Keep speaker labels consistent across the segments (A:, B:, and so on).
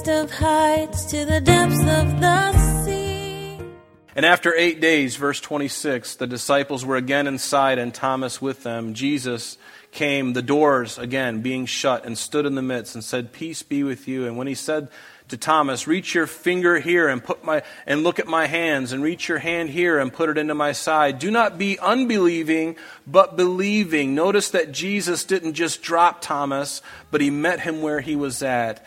A: highest of heights to the depths of the sea.
B: And after eight days, verse 26, the disciples were again inside and Thomas with them. Jesus came, the doors again being shut, and stood in the midst and said, Peace be with you. And when he said to Thomas, Reach your finger here and put my and look at my hands, and reach your hand here and put it into my side. Do not be unbelieving, but believing. Notice that Jesus didn't just drop Thomas, but he met him where he was at.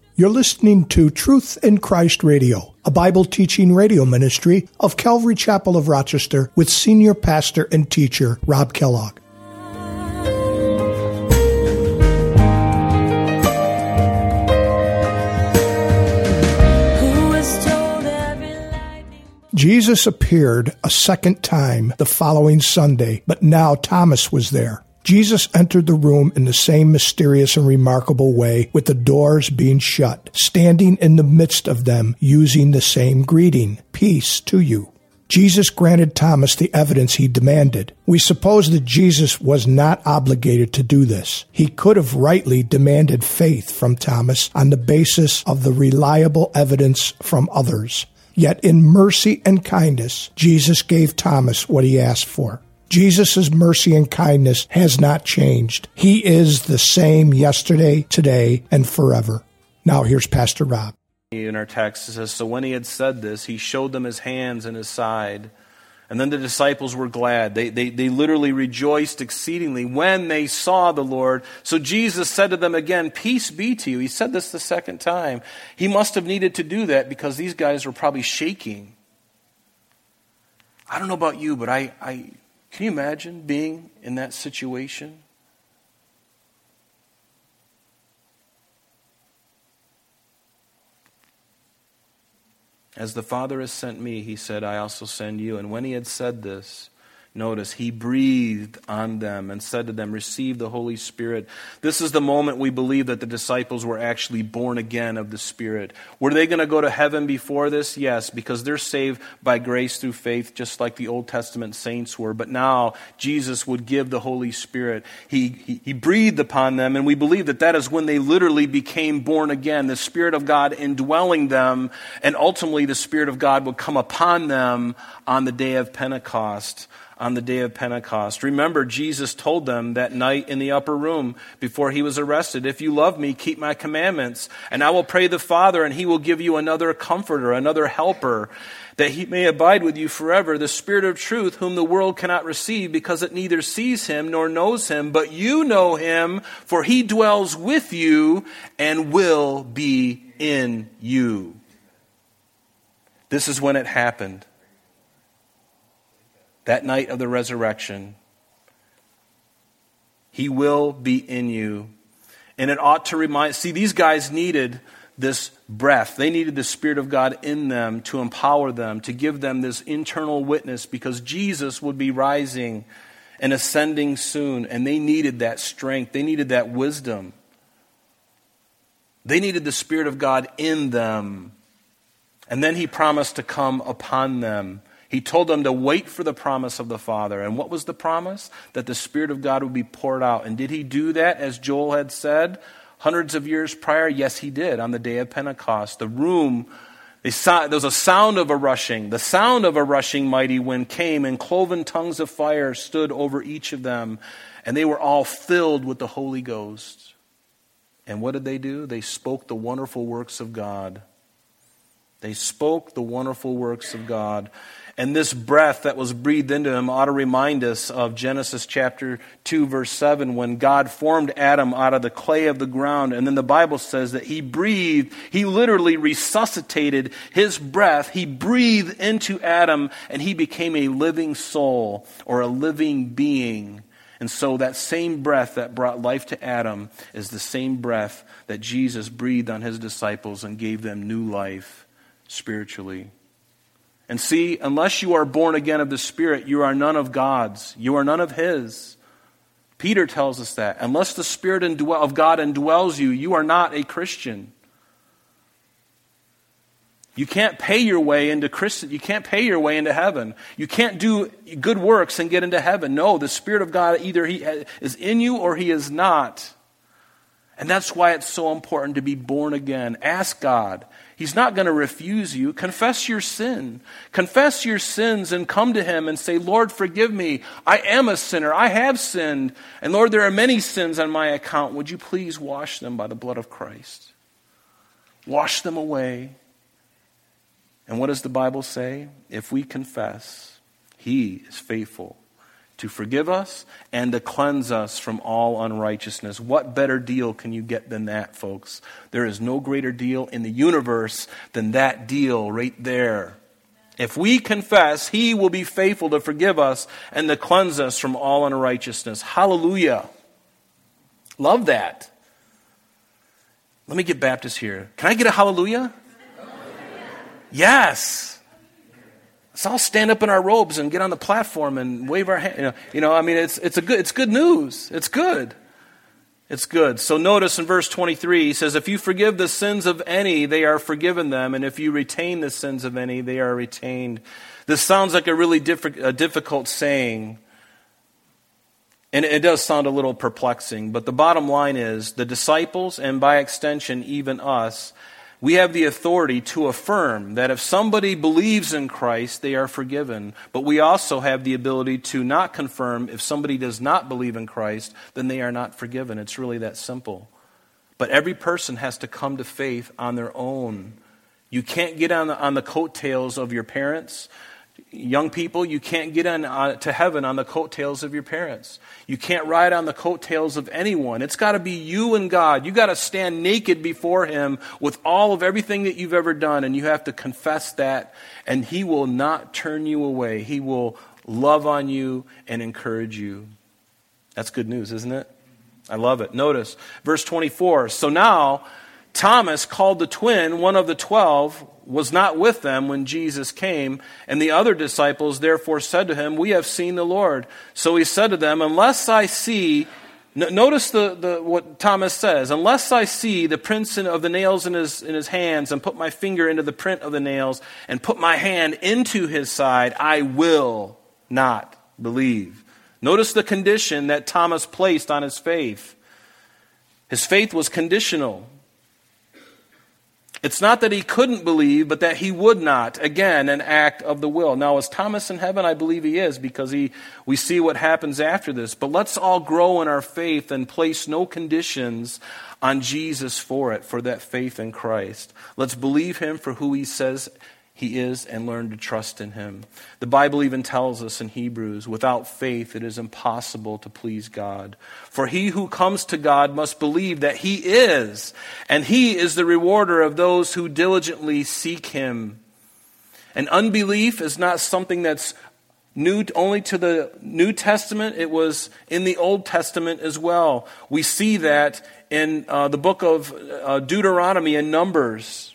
C: You're listening to Truth in Christ Radio, a Bible teaching radio ministry of Calvary Chapel of Rochester with senior pastor and teacher Rob Kellogg. Jesus appeared a second time the following Sunday, but now Thomas was there. Jesus entered the room in the same mysterious and remarkable way, with the doors being shut, standing in the midst of them, using the same greeting Peace to you. Jesus granted Thomas the evidence he demanded. We suppose that Jesus was not obligated to do this. He could have rightly demanded faith from Thomas on the basis of the reliable evidence from others. Yet in mercy and kindness, Jesus gave Thomas what he asked for. Jesus' mercy and kindness has not changed. He is the same yesterday, today, and forever. Now here's Pastor Rob.
B: In our text, it says, So when he had said this, he showed them his hands and his side. And then the disciples were glad. They, they, they literally rejoiced exceedingly when they saw the Lord. So Jesus said to them again, Peace be to you. He said this the second time. He must have needed to do that because these guys were probably shaking. I don't know about you, but I, I can you imagine being in that situation? As the Father has sent me, he said, I also send you. And when he had said this, notice, he breathed on them and said to them, Receive the Holy Spirit. This is the moment we believe that the disciples were actually born again of the Spirit. Were they going to go to heaven before this? Yes, because they're saved by grace through faith, just like the Old Testament saints were. But now Jesus would give the Holy Spirit. He, he, he breathed upon them, and we believe that that is when they literally became born again. The Spirit of God indwelling them, and ultimately the Spirit of God would come upon them on the day of Pentecost on the day of Pentecost. Remember, Jesus told them that night in the upper room before he was arrested, If you love me, keep my commandments, and I will pray the Father, and he will give you another comforter, another helper, that he may abide with you forever, the Spirit of truth, whom the world cannot receive because it neither sees him nor knows him, but you know him, for he dwells with you and will be in you. This is when it happened that night of the resurrection. He will be in you. And it ought to remind, see, these guys needed this breath. They needed the Spirit of God in them to empower them, to give them this internal witness because Jesus would be rising and ascending soon. And they needed that strength, they needed that wisdom. They needed the Spirit of God in them. And then He promised to come upon them. He told them to wait for the promise of the Father. And what was the promise? That the Spirit of God would be poured out. And did he do that as Joel had said hundreds of years prior? Yes, he did on the day of Pentecost. The room, saw, there was a sound of a rushing. The sound of a rushing mighty wind came, and cloven tongues of fire stood over each of them. And they were all filled with the Holy Ghost. And what did they do? They spoke the wonderful works of God. They spoke the wonderful works of God. And this breath that was breathed into him ought to remind us of Genesis chapter 2, verse 7, when God formed Adam out of the clay of the ground. And then the Bible says that he breathed, he literally resuscitated his breath. He breathed into Adam, and he became a living soul or a living being. And so that same breath that brought life to Adam is the same breath that Jesus breathed on his disciples and gave them new life spiritually. And see, unless you are born again of the Spirit, you are none of God's. You are none of His. Peter tells us that. Unless the Spirit of God indwells you, you are not a Christian. You can't pay your way into Christ. You can't pay your way into heaven. You can't do good works and get into heaven. No, the Spirit of God either He uh, is in you or He is not. And that's why it's so important to be born again. Ask God. He's not going to refuse you. Confess your sin. Confess your sins and come to Him and say, Lord, forgive me. I am a sinner. I have sinned. And Lord, there are many sins on my account. Would you please wash them by the blood of Christ? Wash them away and what does the Bible say? If we confess, He is faithful to forgive us and to cleanse us from all unrighteousness. What better deal can you get than that, folks? There is no greater deal in the universe than that deal right there. If we confess, He will be faithful to forgive us and to cleanse us from all unrighteousness. Hallelujah. Love that. Let me get Baptist here. Can I get a hallelujah? Yes. Let's all stand up in our robes and get on the platform and wave our hand. You know, you know, I mean, it's, it's, a good, it's good news. It's good. It's good. So notice in verse 23, he says, If you forgive the sins of any, they are forgiven them. And if you retain the sins of any, they are retained. This sounds like a really diff- a difficult saying. And it does sound a little perplexing. But the bottom line is the disciples, and by extension, even us, we have the authority to affirm that if somebody believes in Christ, they are forgiven. But we also have the ability to not confirm if somebody does not believe in Christ, then they are not forgiven. It's really that simple. But every person has to come to faith on their own. You can't get on the, on the coattails of your parents. Young people, you can't get on, uh, to heaven on the coattails of your parents. You can't ride on the coattails of anyone. It's got to be you and God. You got to stand naked before Him with all of everything that you've ever done, and you have to confess that, and He will not turn you away. He will love on you and encourage you. That's good news, isn't it? I love it. Notice verse 24. So now, Thomas, called the twin, one of the twelve, was not with them when Jesus came. And the other disciples therefore said to him, We have seen the Lord. So he said to them, Unless I see, notice the, the, what Thomas says, unless I see the prints of the nails in his, in his hands and put my finger into the print of the nails and put my hand into his side, I will not believe. Notice the condition that Thomas placed on his faith. His faith was conditional. It's not that he couldn't believe, but that he would not. Again, an act of the will. Now, is Thomas in heaven? I believe he is because he, we see what happens after this. But let's all grow in our faith and place no conditions on Jesus for it, for that faith in Christ. Let's believe him for who he says he is and learn to trust in him. The Bible even tells us in Hebrews without faith it is impossible to please God. For he who comes to God must believe that he is, and he is the rewarder of those who diligently seek him. And unbelief is not something that's new only to the New Testament, it was in the Old Testament as well. We see that in uh, the book of uh, Deuteronomy and Numbers.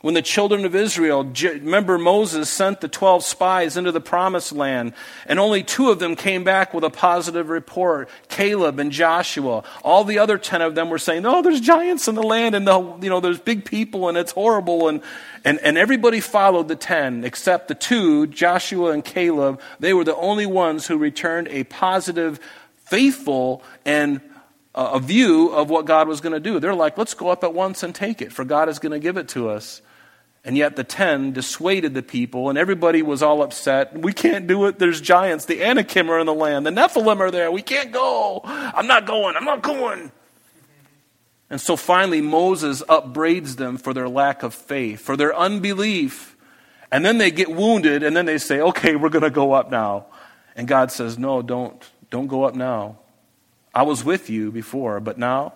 B: When the children of Israel, remember Moses sent the 12 spies into the promised land, and only two of them came back with a positive report Caleb and Joshua. All the other 10 of them were saying, Oh, there's giants in the land, and the, you know, there's big people, and it's horrible. And, and, and everybody followed the 10, except the two, Joshua and Caleb. They were the only ones who returned a positive, faithful, and uh, a view of what God was going to do. They're like, let's go up at once and take it, for God is going to give it to us. And yet the ten dissuaded the people, and everybody was all upset. We can't do it. There's giants. The Anakim are in the land. The Nephilim are there. We can't go. I'm not going. I'm not going. And so finally, Moses upbraids them for their lack of faith, for their unbelief. And then they get wounded, and then they say, okay, we're going to go up now. And God says, no, don't. Don't go up now. I was with you before, but now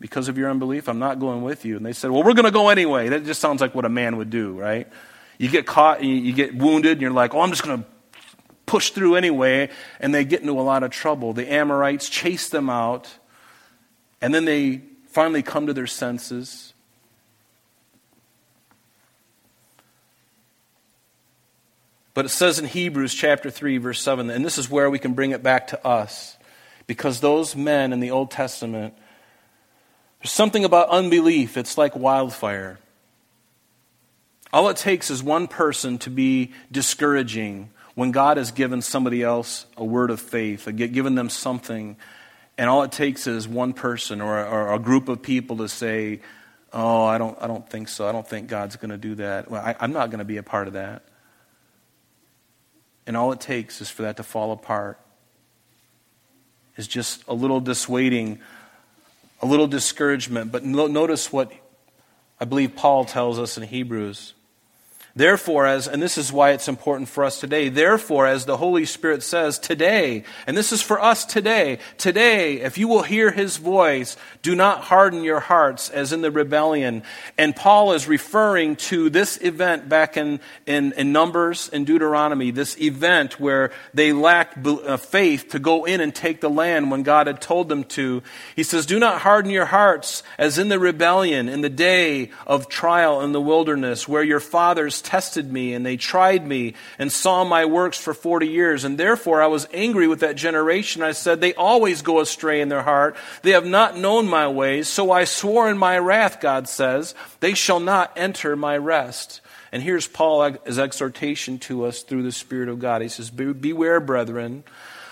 B: because of your unbelief, I'm not going with you. And they said, Well, we're going to go anyway. That just sounds like what a man would do, right? You get caught, and you get wounded, and you're like, Oh, I'm just going to push through anyway. And they get into a lot of trouble. The Amorites chase them out, and then they finally come to their senses. But it says in Hebrews chapter 3, verse 7, and this is where we can bring it back to us. Because those men in the Old Testament, there's something about unbelief, it's like wildfire. All it takes is one person to be discouraging when God has given somebody else a word of faith, given them something, and all it takes is one person or, or a group of people to say, Oh, I don't, I don't think so. I don't think God's going to do that. Well, I, I'm not going to be a part of that. And all it takes is for that to fall apart. Is just a little dissuading, a little discouragement. But no, notice what I believe Paul tells us in Hebrews. Therefore, as, and this is why it's important for us today, therefore, as the Holy Spirit says today, and this is for us today, today, if you will hear his voice, do not harden your hearts as in the rebellion. And Paul is referring to this event back in, in, in Numbers and Deuteronomy, this event where they lacked uh, faith to go in and take the land when God had told them to. He says, Do not harden your hearts as in the rebellion, in the day of trial in the wilderness, where your fathers tested me and they tried me and saw my works for 40 years. And therefore I was angry with that generation. I said, They always go astray in their heart. They have not known my ways. So I swore in my wrath, God says, they shall not enter my rest. And here's Paul's exhortation to us through the Spirit of God. He says, Beware, brethren,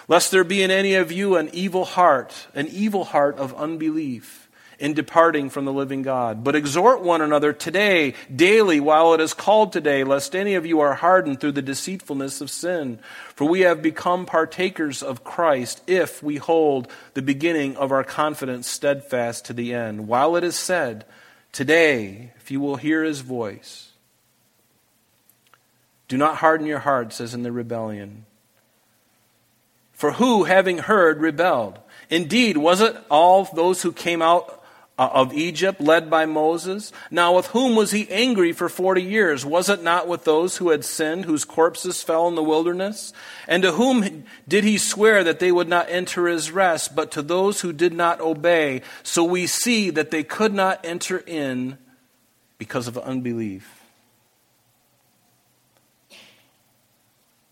B: lest there be in any of you an evil heart, an evil heart of unbelief in departing from the living God. But exhort one another today, daily, while it is called today, lest any of you are hardened through the deceitfulness of sin. For we have become partakers of Christ if we hold the beginning of our confidence steadfast to the end. While it is said, Today, if you will hear his voice, do not harden your hearts as in the rebellion. For who, having heard, rebelled? Indeed, was it all those who came out Uh, of Egypt, led by Moses. Now, with whom was he angry for forty years? Was it not with those who had sinned, whose corpses fell in the wilderness? And to whom did he swear that they would not enter his rest, but to those who did not obey? So we see that they could not enter in because of unbelief.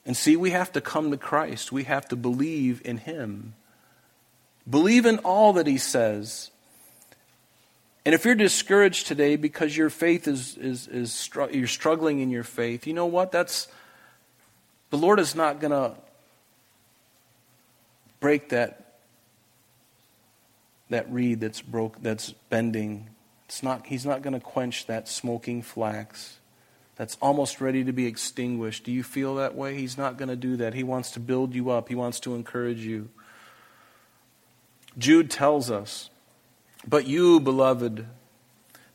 B: And see, we have to come to Christ. We have to believe in him. Believe in all that he says and if you're discouraged today because your faith is, is, is you're struggling in your faith, you know what? That's, the Lord is not going to break that, that reed that's broke, that's bending. It's not, he's not going to quench that smoking flax that's almost ready to be extinguished. Do you feel that way? He's not going to do that. He wants to build you up. He wants to encourage you. Jude tells us but you, beloved,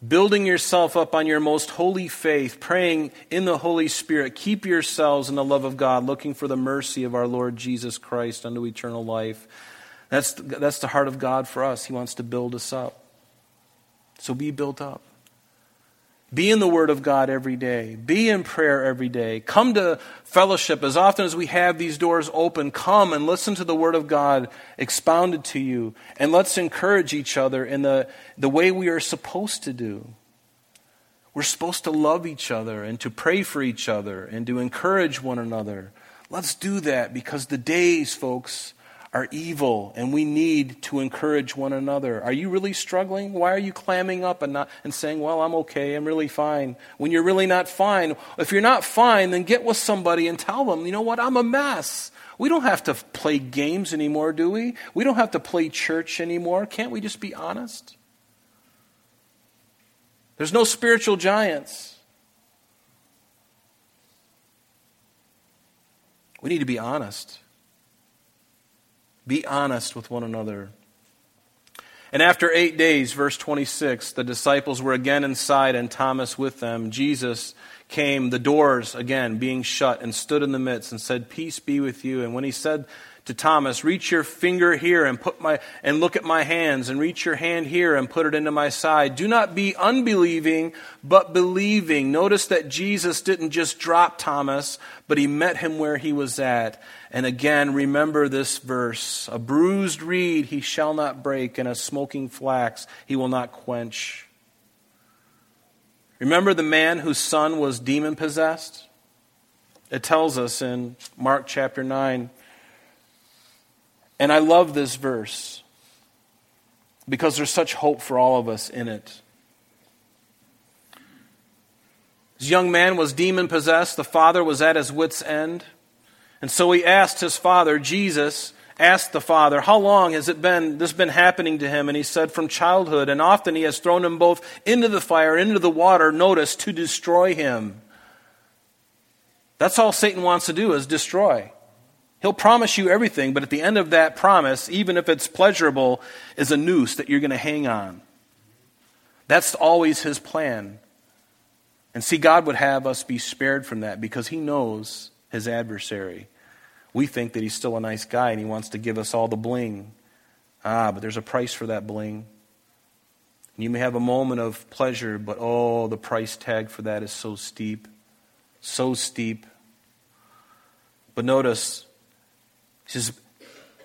B: building yourself up on your most holy faith, praying in the Holy Spirit, keep yourselves in the love of God, looking for the mercy of our Lord Jesus Christ unto eternal life. That's, that's the heart of God for us. He wants to build us up. So be built up. Be in the Word of God every day. Be in prayer every day. Come to fellowship as often as we have these doors open. Come and listen to the Word of God expounded to you. And let's encourage each other in the, the way we are supposed to do. We're supposed to love each other and to pray for each other and to encourage one another. Let's do that because the days, folks, are evil and we need to encourage one another. Are you really struggling? Why are you clamming up and not and saying, "Well, I'm okay. I'm really fine." When you're really not fine. If you're not fine, then get with somebody and tell them, "You know what? I'm a mess." We don't have to play games anymore, do we? We don't have to play church anymore. Can't we just be honest? There's no spiritual giants. We need to be honest. Be honest with one another. And after eight days, verse 26, the disciples were again inside and Thomas with them. Jesus came, the doors again being shut, and stood in the midst and said, Peace be with you. And when he said to Thomas, reach your finger here and put my and look at my hands and reach your hand here and put it into my side. Do not be unbelieving, but believing. Notice that Jesus didn't just drop Thomas, but he met him where he was at. And again, remember this verse. A bruised reed he shall not break, and a smoking flax he will not quench. Remember the man whose son was demon possessed? It tells us in Mark chapter 9. And I love this verse because there's such hope for all of us in it. This young man was demon possessed. The father was at his wits' end. And so he asked his father, Jesus, asked the father, How long has it been this been happening to him? And he said, From childhood. And often he has thrown him both into the fire, into the water, notice, to destroy him. That's all Satan wants to do is destroy. He'll promise you everything, but at the end of that promise, even if it's pleasurable, is a noose that you're going to hang on. That's always his plan. And see, God would have us be spared from that because he knows his adversary. We think that he's still a nice guy and he wants to give us all the bling. Ah, but there's a price for that bling. You may have a moment of pleasure, but oh, the price tag for that is so steep. So steep. But notice, he says,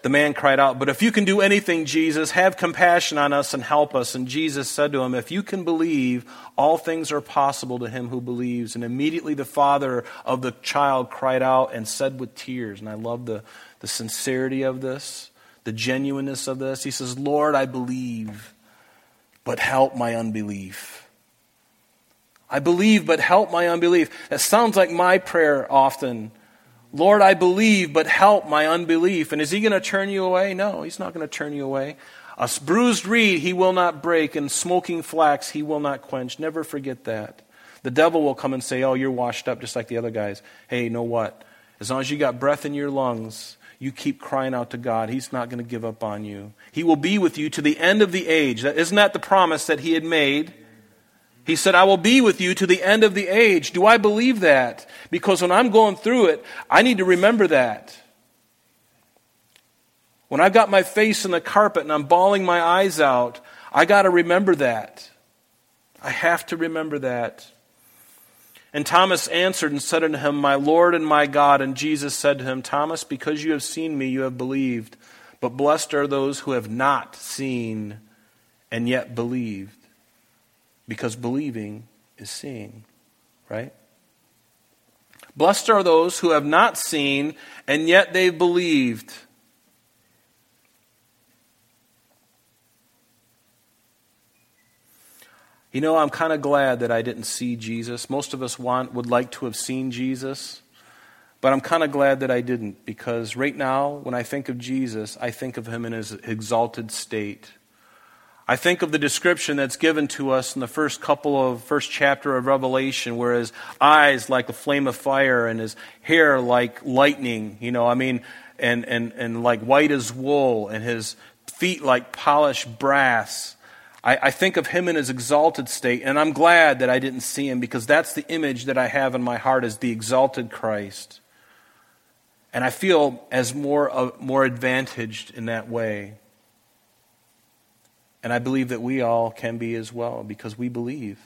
B: the man cried out, But if you can do anything, Jesus, have compassion on us and help us. And Jesus said to him, If you can believe, all things are possible to him who believes. And immediately the father of the child cried out and said with tears, and I love the, the sincerity of this, the genuineness of this. He says, Lord, I believe, but help my unbelief. I believe, but help my unbelief. That sounds like my prayer often Lord, I believe, but help my unbelief. And is he going to turn you away? No, he's not going to turn you away. A bruised reed he will not break, and smoking flax he will not quench. Never forget that. The devil will come and say, Oh, you're washed up just like the other guys. Hey, you know what? As long as you got breath in your lungs, you keep crying out to God. He's not going to give up on you. He will be with you to the end of the age. Isn't that the promise that he had made? He said, I will be with you to the end of the age. Do I believe that? Because when I'm going through it, I need to remember that. When I've got my face in the carpet and I'm bawling my eyes out, I got to remember that. I have to remember that. And Thomas answered and said unto him, My Lord and my God. And Jesus said to him, Thomas, because you have seen me, you have believed. But blessed are those who have not seen and yet believed because believing is seeing, right? Blessed are those who have not seen and yet they've believed. You know, I'm kind of glad that I didn't see Jesus. Most of us want would like to have seen Jesus, but I'm kind of glad that I didn't because right now when I think of Jesus, I think of him in his exalted state. I think of the description that's given to us in the first couple of first chapter of Revelation, where his eyes like a flame of fire and his hair like lightning, you know, I mean, and, and, and like white as wool, and his feet like polished brass. I, I think of him in his exalted state, and I'm glad that I didn't see him because that's the image that I have in my heart as the exalted Christ. And I feel as more, uh, more advantaged in that way. And I believe that we all can be as well because we believe.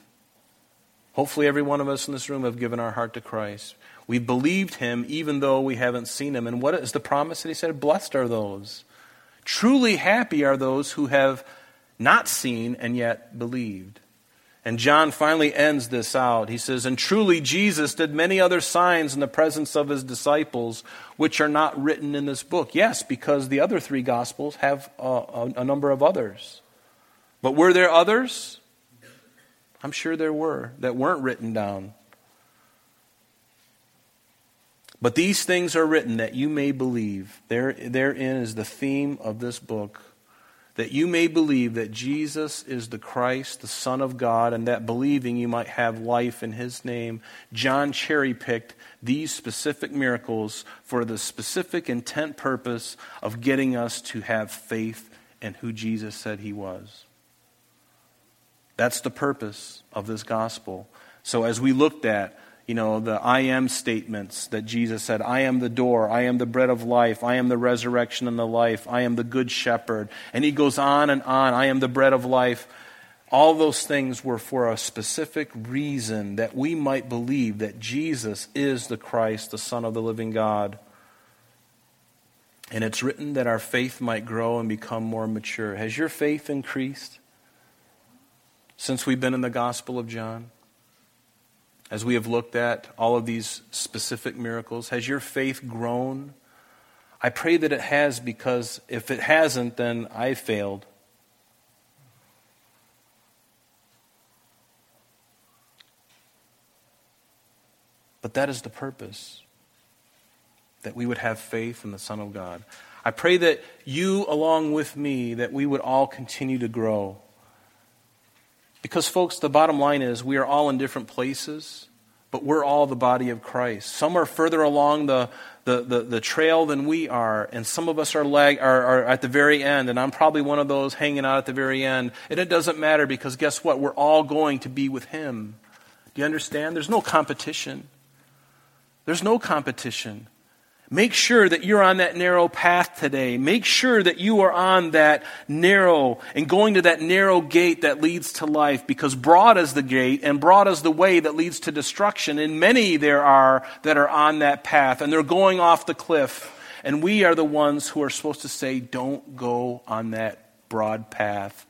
B: Hopefully, every one of us in this room have given our heart to Christ. We've believed him even though we haven't seen him. And what is the promise that he said? Blessed are those. Truly happy are those who have not seen and yet believed. And John finally ends this out. He says, And truly Jesus did many other signs in the presence of his disciples, which are not written in this book. Yes, because the other three Gospels have a, a, a number of others. But were there others? I'm sure there were that weren't written down. But these things are written that you may believe. There, therein is the theme of this book. That you may believe that Jesus is the Christ, the Son of God, and that believing you might have life in His name. John cherry picked these specific miracles for the specific intent purpose of getting us to have faith in who Jesus said He was. That's the purpose of this gospel. So as we looked at, you know, the I am statements that Jesus said, I am the door, I am the bread of life, I am the resurrection and the life, I am the good shepherd. And he goes on and on, I am the bread of life. All those things were for a specific reason that we might believe that Jesus is the Christ, the Son of the living God. And it's written that our faith might grow and become more mature. Has your faith increased? Since we've been in the Gospel of John? as we have looked at all of these specific miracles? Has your faith grown? I pray that it has because if it hasn't, then I failed. But that is the purpose that we would have faith in the Son of God. I pray that you, along with me, that we would all continue to grow. Because, folks, the bottom line is we are all in different places, but we're all the body of Christ. Some are further along the, the, the, the trail than we are, and some of us are, lag, are, are at the very end, and I'm probably one of those hanging out at the very end. And it doesn't matter because guess what? We're all going to be with Him. Do you understand? There's no competition. There's no competition. Make sure that you're on that narrow path today. Make sure that you are on that narrow and going to that narrow gate that leads to life because broad is the gate and broad is the way that leads to destruction. And many there are that are on that path and they're going off the cliff. And we are the ones who are supposed to say, don't go on that broad path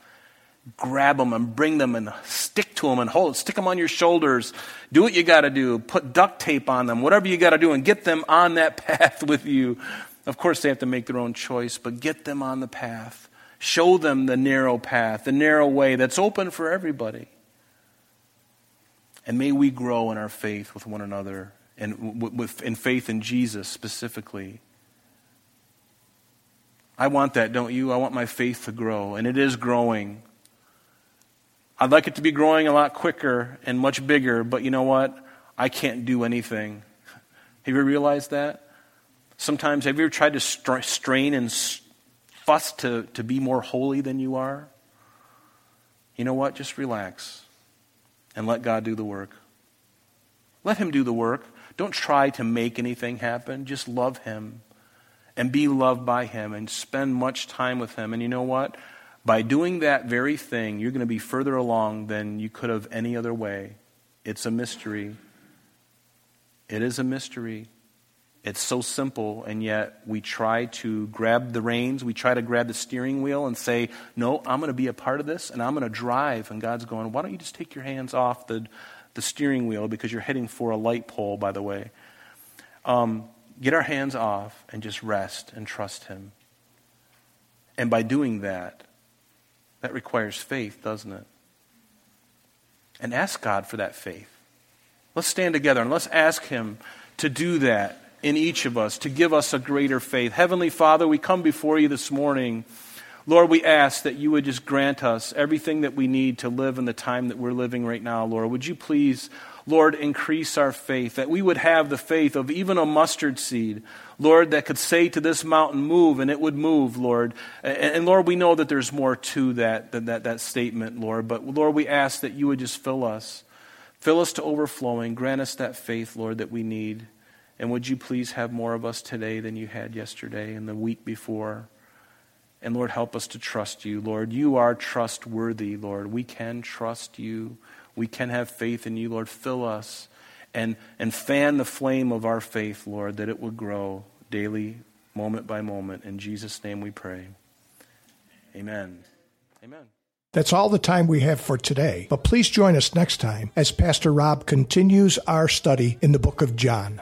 B: grab them and bring them and stick to them and hold, stick them on your shoulders. Do what you got to do. Put duct tape on them, whatever you got to do, and get them on that path with you. Of course, they have to make their own choice, but get them on the path. Show them the narrow path, the narrow way that's open for everybody. And may we grow in our faith with one another and with, in faith in Jesus specifically. I want that, don't you? I want my faith to grow, and it is growing. I'd like it to be growing a lot quicker and much bigger, but you know what? I can't do anything. Have you realized that? Sometimes, have you ever tried to strain and fuss to, to be more holy than you are? You know what? Just relax and let God do the work. Let Him do the work. Don't try to make anything happen. Just love Him and be loved by Him and spend much time with Him. And you know what? By doing that very thing, you're going to be further along than you could have any other way. It's a mystery. It is a mystery. It's so simple, and yet we try to grab the reins, we try to grab the steering wheel and say, No, I'm going to be a part of this, and I'm going to drive. And God's going, Why don't you just take your hands off the, the steering wheel because you're heading for a light pole, by the way? Um, get our hands off and just rest and trust Him. And by doing that, that requires faith, doesn't it? And ask God for that faith. Let's stand together and let's ask Him to do that in each of us, to give us a greater faith. Heavenly Father, we come before you this morning. Lord, we ask that you would just grant us everything that we need to live in the time that we're living right now, Lord. Would you please Lord, increase our faith, that we would have the faith of even a mustard seed, Lord, that could say to this mountain, move, and it would move, Lord. And, and Lord, we know that there's more to that, than that, that statement, Lord. But Lord, we ask that you would just fill us. Fill us to overflowing. Grant us that faith, Lord, that we need. And would you please have more of us today than you had yesterday and the week before? And Lord, help us to trust you. Lord, you are trustworthy, Lord. We can trust you we can have faith in you, Lord. Fill us and, and fan the flame of our faith, Lord, that it would grow daily, moment by moment. In Jesus' name we pray. Amen. Amen.
C: That's all the time we have for today, but please join us next time as Pastor Rob continues our study in the book of John.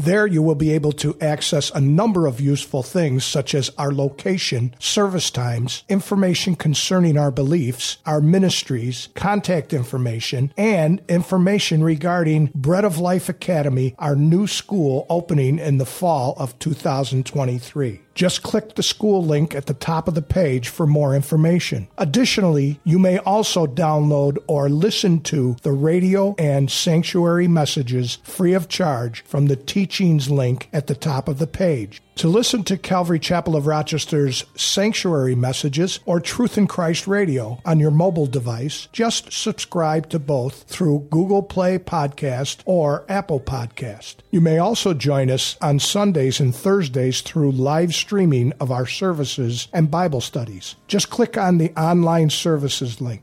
C: There you will be able to access a number of useful things such as our location, service times, information concerning our beliefs, our ministries, contact information, and information regarding Bread of Life Academy, our new school opening in the fall of 2023. Just click the school link at the top of the page for more information. Additionally, you may also download or listen to the radio and sanctuary messages free of charge from the teachings link at the top of the page. To listen to Calvary Chapel of Rochester's sanctuary messages or Truth in Christ Radio on your mobile device, just subscribe to both through Google Play Podcast or Apple Podcast. You may also join us on Sundays and Thursdays through live streaming of our services and Bible studies. Just click on the online services link.